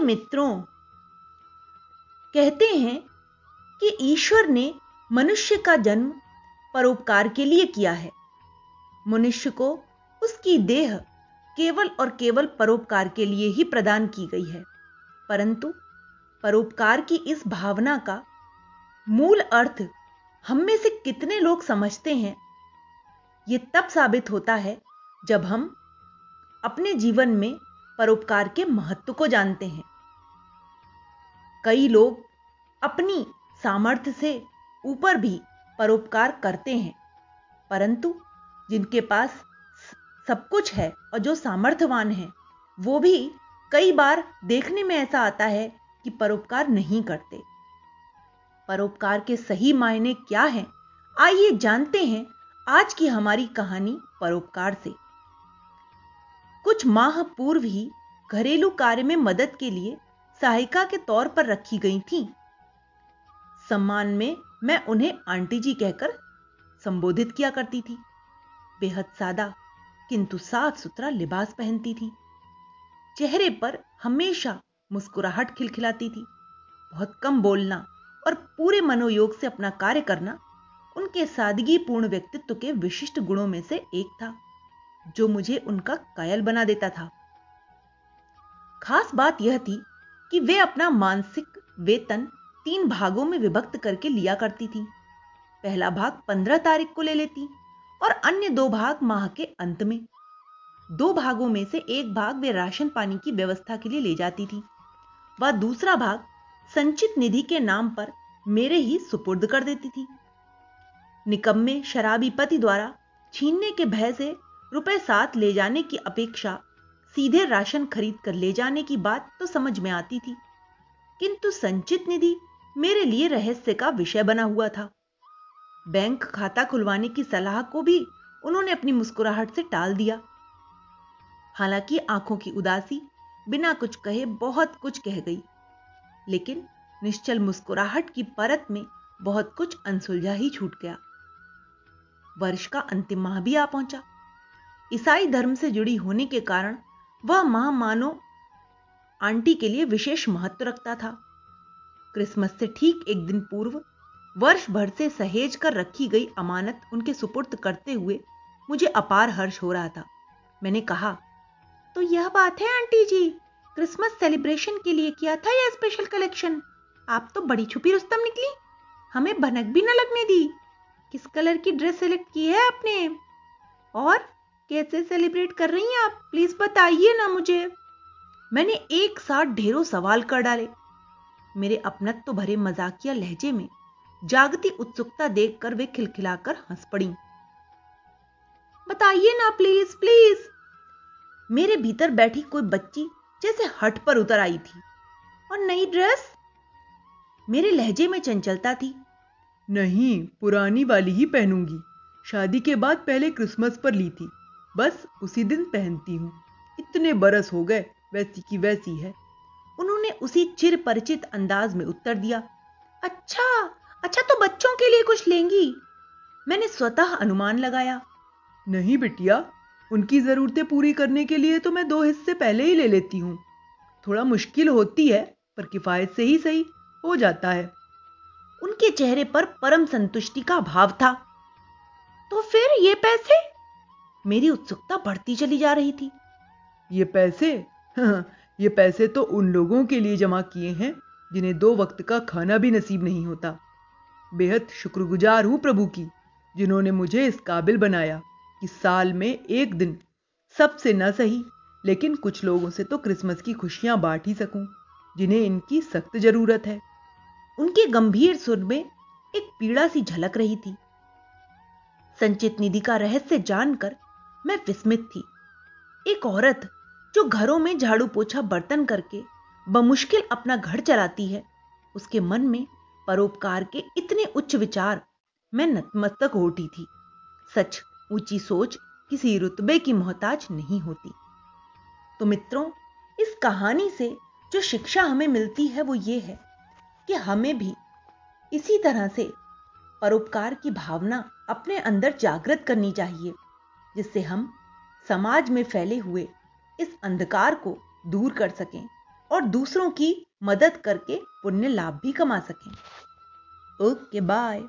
मित्रों, कहते हैं कि ईश्वर ने मनुष्य का जन्म परोपकार के लिए किया है। मनुष्य को उसकी देह केवल और केवल परोपकार के लिए ही प्रदान की गई है, परंतु परोपकार की इस भावना का मूल अर्थ हम में से कितने लोग समझते हैं यह तब साबित होता है जब हम अपने जीवन में परोपकार के महत्व को जानते हैं। कई लोग अपनी सामर्थ्य से ऊपर भी परोपकार करते हैं, परंतु जिनके पास सब कुछ है और जो सामर्थ्यवान है, वो भी कई बार देखने में ऐसा आता है कि परोपकार नहीं करते। परोपकार के सही मायने क्या हैं? आइए जानते हैं आज की हमारी कहानी परोपकार से। कुछ माह पूर्व ही घरेलू कार्य में मदद के लिए सहायिका के तौर पर रखी गई थी। सम्मान में मैं उन्हें आंटी जी कहकर संबोधित किया करती थी। बेहद सादा, किंतु साफ़ सुथरा लिबास पहनती थी। चेहरे पर हमेशा मुस्कुराहट खिलखिलाती थी। बहुत कम बोलना और पूरे मनोयोग से अपना कार्य करना उनके सादगीपूर्ण व्यक्तित्व के विशिष्ट गुणों में से एक था, जो मुझे उनका कायल बना देता था। खास बात यह थी कि वे अपना मानसिक वेतन तीन भागों में विभक्त करके लिया करती थी। पहला भाग पंद्रह तारीख को ले लेती और अन्य दो भाग माह के अंत में। दो भागों में से एक भाग वे राशन पानी की व्यवस्था के लिए ले जाती थी। वह दूसरा भाग संचित निधि के नाम पर मेरे ही सुपुर्द कर देती थी। निकम्मे शराबी पति द्वारा छीनने के भय से रुपए साथ ले जाने की अपेक्षा सीधे राशन खरीद कर ले जाने की बात तो समझ में आती थी। किंतु संचित निधि मेरे लिए रहस्य का विषय बना हुआ था। बैंक खाता खुलवाने की सलाह को भी उन्होंने अपनी मुस्कुराहट से टाल दिया। हालाँकि आँखों की उदासी बिना कुछ कहे बहुत कुछ कह गई, लेकिन निश्चल मुस्कुराहट की परत में बहुत कुछ अनसुलझा ही छूट गया। वर्ष का अंतिम माह भी आ पहुँचा। ईसाई धर्म से जुड़ी होने के कारण वह माह मानो आंटी के लिए विशेष महत्व रखता था। क्रिसमस से ठीक एक दिन पूर्व वर्ष भर से सहेज कर रखी गई अमानत उनके सुपुर्द करते हुए मुझे अपार हर्ष हो रहा था। मैंने कहा तो यह बात है आंटी जी, क्रिसमस सेलिब्रेशन के लिए किया था यह स्पेशल कलेक्शन आप तो बड़ी छुपी रुस्तम निकली, हमें भनक भी न लगने दी। किस कलर की ड्रेस सेलेक्ट की है आपने? और कैसे सेलिब्रेट कर रही हैं आप? प्लीज़ बताइए ना मुझे। मैंने एक साथ ढेरों सवाल कर डाले। मेरे अपनत्व भरे मजाकिया लहजे में जागती उत्सुकता देखकर वे खिलखिलाकर हंस पड़ी। बताइए ना प्लीज़ प्लीज़। मेरे भीतर बैठी कोई बच्ची जैसे हट पर उतर आई थी। और नई ड्रेस? मेरे लहजे में चंचलता थी। नहीं, पुरानी वाली ही पहनूँगी। शादी के बाद पहले क्रिसमस पर ली थी। बस उसी दिन पहनती हूँ। इतने बरस हो गए, वैसी की वैसी है। उन्होंने उसी चिर परिचित अंदाज में उत्तर दिया अच्छा अच्छा तो बच्चों के लिए कुछ लेंगी। मैंने स्वतः अनुमान लगाया, नहीं बिटिया, उनकी जरूरतें पूरी करने के लिए तो मैं दो हिस्से पहले ही ले लेती हूँ। थोड़ा मुश्किल होती है, पर किफायत से ही सही हो जाता है। उनके चेहरे पर परम संतुष्टि का भाव था। तो फिर ये पैसे? मेरी उत्सुकता बढ़ती चली जा रही थी। ये पैसे? ये पैसे तो उन लोगों के लिए जमा किए हैं, जिन्हें दो वक्त का खाना भी नसीब नहीं होता। बेहद शुक्रगुजार हूँ प्रभु की, जिन्होंने मुझे इस काबिल बनाया कि साल में एक दिन सबसे न सही, लेकिन कुछ लोगों से तो क्रिसमस की खुशियाँ बांट ही सकूँ, जिन्हें इनकी सख्त ज़रूरत है। उनके गंभीर सुर में एक पीड़ा सी झलक रही थी। संचित निधि का रहस्य जानकर मैं विस्मित थी। एक औरत जो घरों में झाड़ू पोछा बर्तन करके बमुश्किल अपना घर चलाती है, उसके मन में परोपकार के इतने उच्च विचार मैं नतमस्तक हो उठी थी। सच ऊँची सोच किसी रुतबे की मोहताज नहीं होती। तो मित्रों, इस कहानी से जो शिक्षा हमें मिलती है वो ये है कि हमें भी इसी तरह से परोपकार की भावना अपने अंदर जागृत करनी चाहिए। जिससे हम समाज में फैले हुए इस अंधकार को दूर कर सकें और दूसरों की मदद करके पुण्य लाभ भी कमा सकें। Okay bye